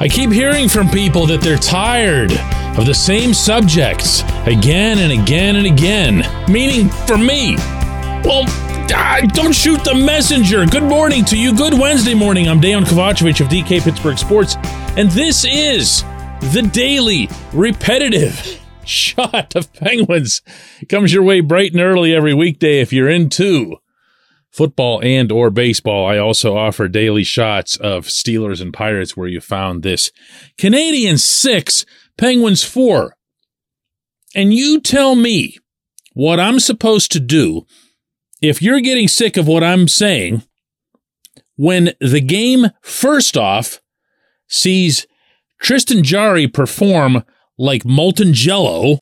I keep hearing from people that they're tired of the same subjects again and again and again. Meaning for me. Well, don't shoot the messenger. Good morning to you. Good Wednesday morning. I'm Dejan Kovacevic of DK Pittsburgh Sports, and this is the daily repetitive shot of Penguins. Comes your way bright and early every weekday if you're into football and or baseball. I also offer daily shots of Steelers and Pirates where you found this. Canadiens 6, Penguins 4. And you tell me what I'm supposed to do if you're getting sick of what I'm saying when the game first off sees Tristan Jarry perform like molten jello,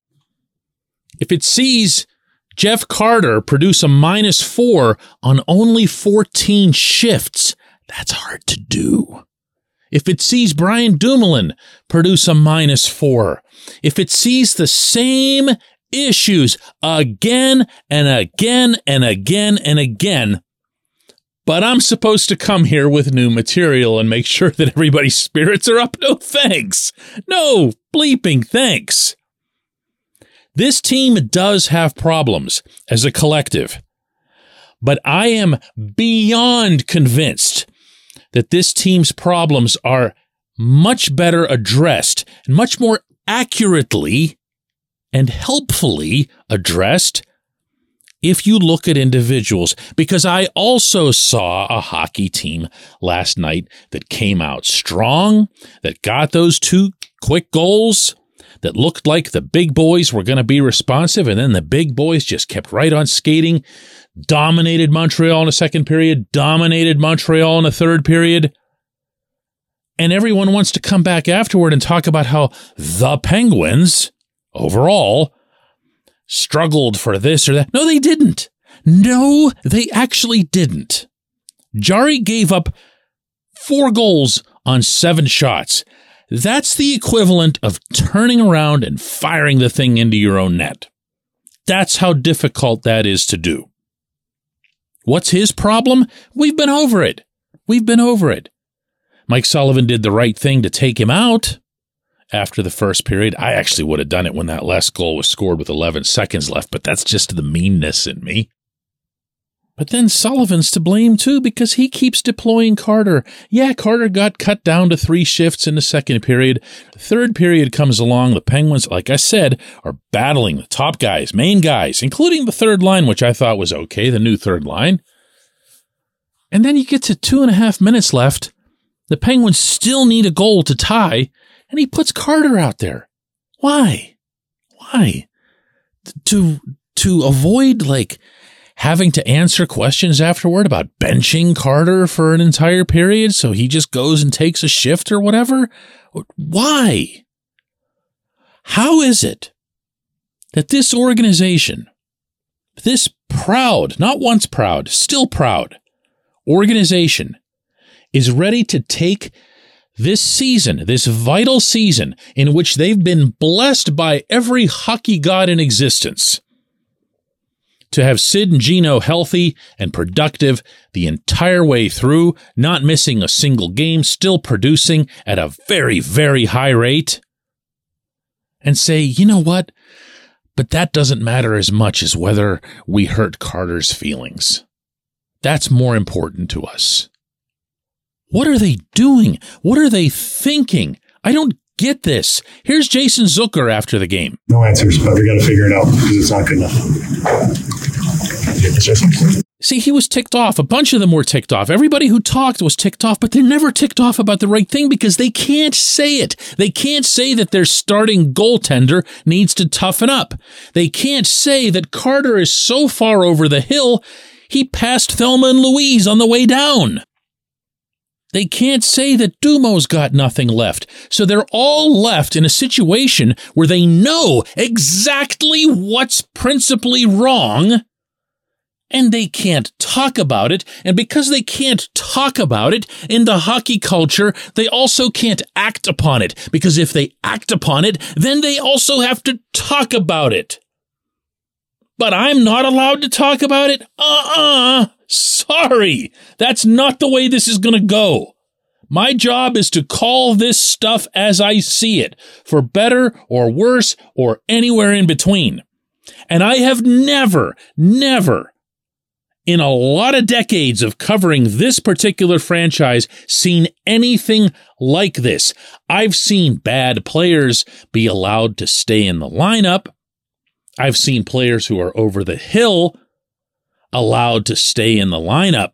if it sees Jeff Carter produce a minus four on only 14 shifts, that's hard to do. If it sees Brian Dumoulin produce a minus four, if it sees the same issues again and again and again and again, but I'm supposed to come here with new material and make sure that everybody's spirits are up. No thanks. No bleeping thanks. This team does have problems as a collective, but I am beyond convinced that this team's problems are much better addressed and much more accurately and helpfully addressed if you look at individuals, because I also saw a hockey team last night that came out strong, that got those two quick goals, that looked like the big boys were going to be responsive, and then the big boys just kept right on skating, dominated Montreal in a second period, dominated Montreal in a third period. And everyone wants to come back afterward and talk about how the Penguins, overall, struggled for this or that. No, they didn't. No, they actually didn't. Jarry gave up four goals on seven shots. That's the equivalent of turning around and firing the thing into your own net. That's how difficult that is to do. What's his problem? We've been over it. We've been over it. Mike Sullivan did the right thing to take him out after the first period. I actually would have done it when that last goal was scored with 11 seconds left, but that's just the meanness in me. But then Sullivan's to blame too because he keeps deploying Carter. Yeah, Carter got cut down to three shifts in the second period. Third period comes along. The Penguins, like I said, are battling the top guys, main guys, including the third line, which I thought was okay, the new third line. And then you get to two and a half minutes left. The Penguins still need a goal to tie, and he puts Carter out there. Why? Why? To to avoid like having to answer questions afterward about benching Carter for an entire period so he just goes and takes a shift or whatever? Why? How is it that this organization, this proud, not once proud, still proud organization, is ready to take this season, this vital season in which they've been blessed by every hockey god in existence, to have Sid and Gino healthy and productive the entire way through, not missing a single game, still producing at a very, very high rate, and say, you know what? But that doesn't matter as much as whether we hurt Carter's feelings. That's more important to us. What are they doing? What are they thinking? I don't get this. Here's Jason Zucker after the game. No answers, but we got to figure it out because it's not good enough. See, he was ticked off. A bunch of them were ticked off. Everybody who talked was ticked off, but they're never ticked off about the right thing because they can't say it. They can't say that their starting goaltender needs to toughen up. They can't say that Carter is so far over the hill, he passed Thelma and Louise on the way down. They can't say that Dumo's got nothing left. So they're all left in a situation where they know exactly what's principally wrong and they can't talk about it. And because they can't talk about it in the hockey culture, they also can't act upon it. Because if they act upon it, then they also have to talk about it. But I'm not allowed to talk about it? Uh-uh. Sorry. That's not the way this is going to go. My job is to call this stuff as I see it, for better or worse or anywhere in between. And I have never, never in a lot of decades of covering this particular franchise seen anything like this. I've seen bad players be allowed to stay in the lineup. I've seen players who are over the hill allowed to stay in the lineup,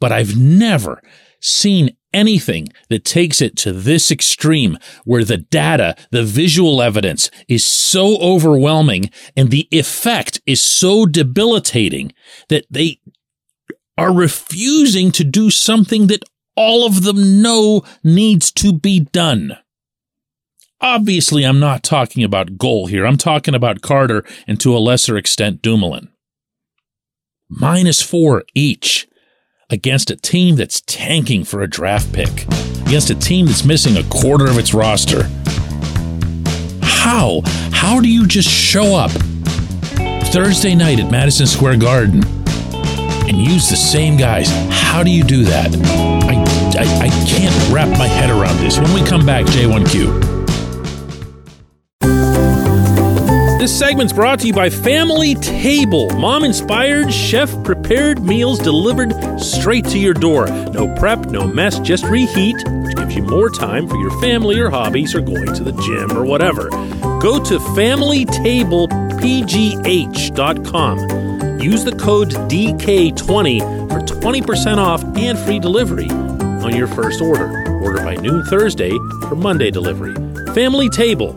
but I've never seen anything that takes it to this extreme where the data, the visual evidence is so overwhelming and the effect is so debilitating that they are refusing to do something that all of them know needs to be done. Obviously, I'm not talking about goal here. I'm talking about Carter and to a lesser extent Dumoulin. Minus four each against a team that's tanking for a draft pick, against a team that's missing a quarter of its roster. How? How do you just show up Thursday night at Madison Square Garden and use the same guys? How do you do that? I, I, I can't wrap my head around this. When we come back, J1Q. This segment's brought to you by Family Table. Mom inspired, chef prepared meals delivered straight to your door. No prep, no mess, just reheat, which gives you more time for your family or hobbies or going to the gym or whatever. Go to FamilyTablePGH.com. Use the code DK20 for 20% off and free delivery on your first order. Order by noon Thursday for Monday delivery. Family Table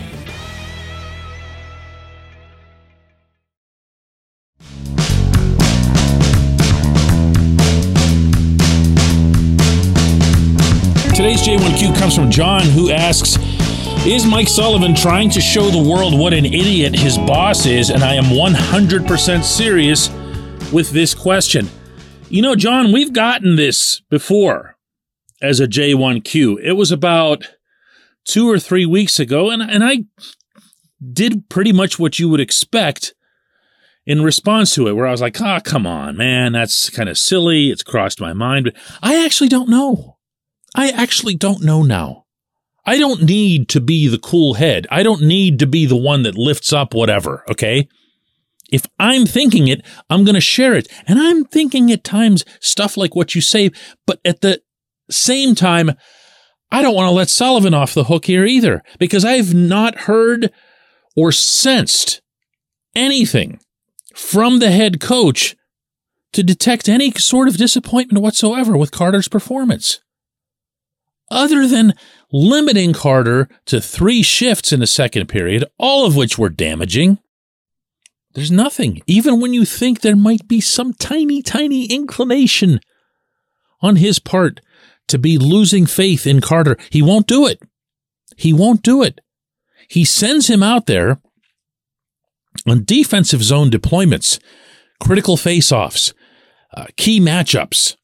Today's J1Q comes from John, who asks Is Mike Sullivan trying to show the world what an idiot his boss is? And I am 100% serious with this question. You know, John, we've gotten this before as a J1Q. It was about two or three weeks ago, and, and I did pretty much what you would expect in response to it, where I was like, ah, oh, come on, man, that's kind of silly. It's crossed my mind, but I actually don't know. I actually don't know now. I don't need to be the cool head. I don't need to be the one that lifts up whatever, okay? If I'm thinking it, I'm going to share it. And I'm thinking at times stuff like what you say, but at the same time, I don't want to let Sullivan off the hook here either, because I've not heard or sensed anything from the head coach to detect any sort of disappointment whatsoever with Carter's performance. Other than limiting Carter to three shifts in the second period, all of which were damaging, there's nothing, even when you think there might be some tiny, tiny inclination on his part to be losing faith in Carter. He won't do it. He won't do it. He sends him out there on defensive zone deployments, critical face-offs, uh, key matchups.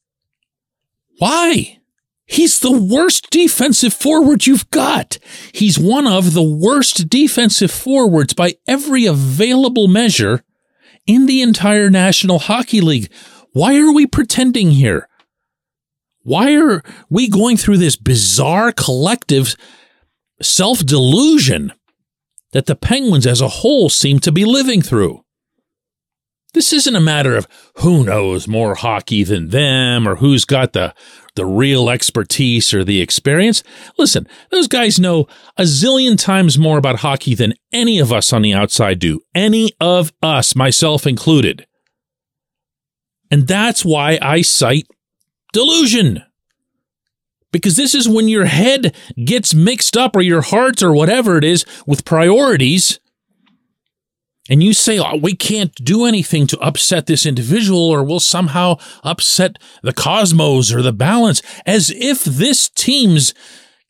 Why? He's the worst defensive forward you've got. He's one of the worst defensive forwards by every available measure in the entire National Hockey League. Why are we pretending here? Why are we going through this bizarre collective self delusion that the Penguins as a whole seem to be living through? This isn't a matter of who knows more hockey than them or who's got the, the real expertise or the experience. Listen, those guys know a zillion times more about hockey than any of us on the outside do. Any of us, myself included. And that's why I cite delusion. Because this is when your head gets mixed up or your heart or whatever it is with priorities. And you say, oh, we can't do anything to upset this individual or we'll somehow upset the cosmos or the balance, as if this team's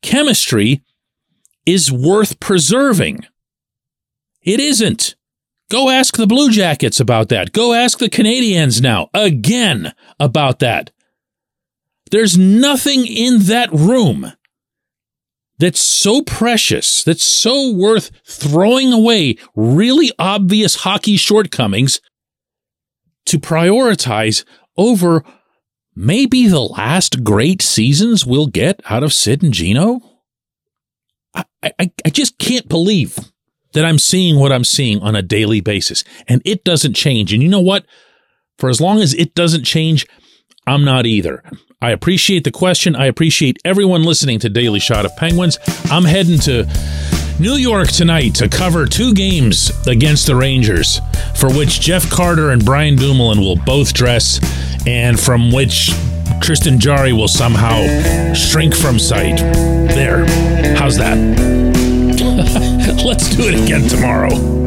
chemistry is worth preserving. It isn't. Go ask the Blue Jackets about that. Go ask the Canadiens now again about that. There's nothing in that room that's so precious, that's so worth throwing away really obvious hockey shortcomings to prioritize over maybe the last great seasons we'll get out of Sid and Gino? I, I, I just can't believe that I'm seeing what I'm seeing on a daily basis. And it doesn't change. And you know what? For as long as it doesn't change, I'm not either. I appreciate the question. I appreciate everyone listening to Daily Shot of Penguins. I'm heading to New York tonight to cover two games against the Rangers, for which Jeff Carter and Brian Dumoulin will both dress, and from which Tristan Jarry will somehow shrink from sight. There. How's that? Let's do it again tomorrow.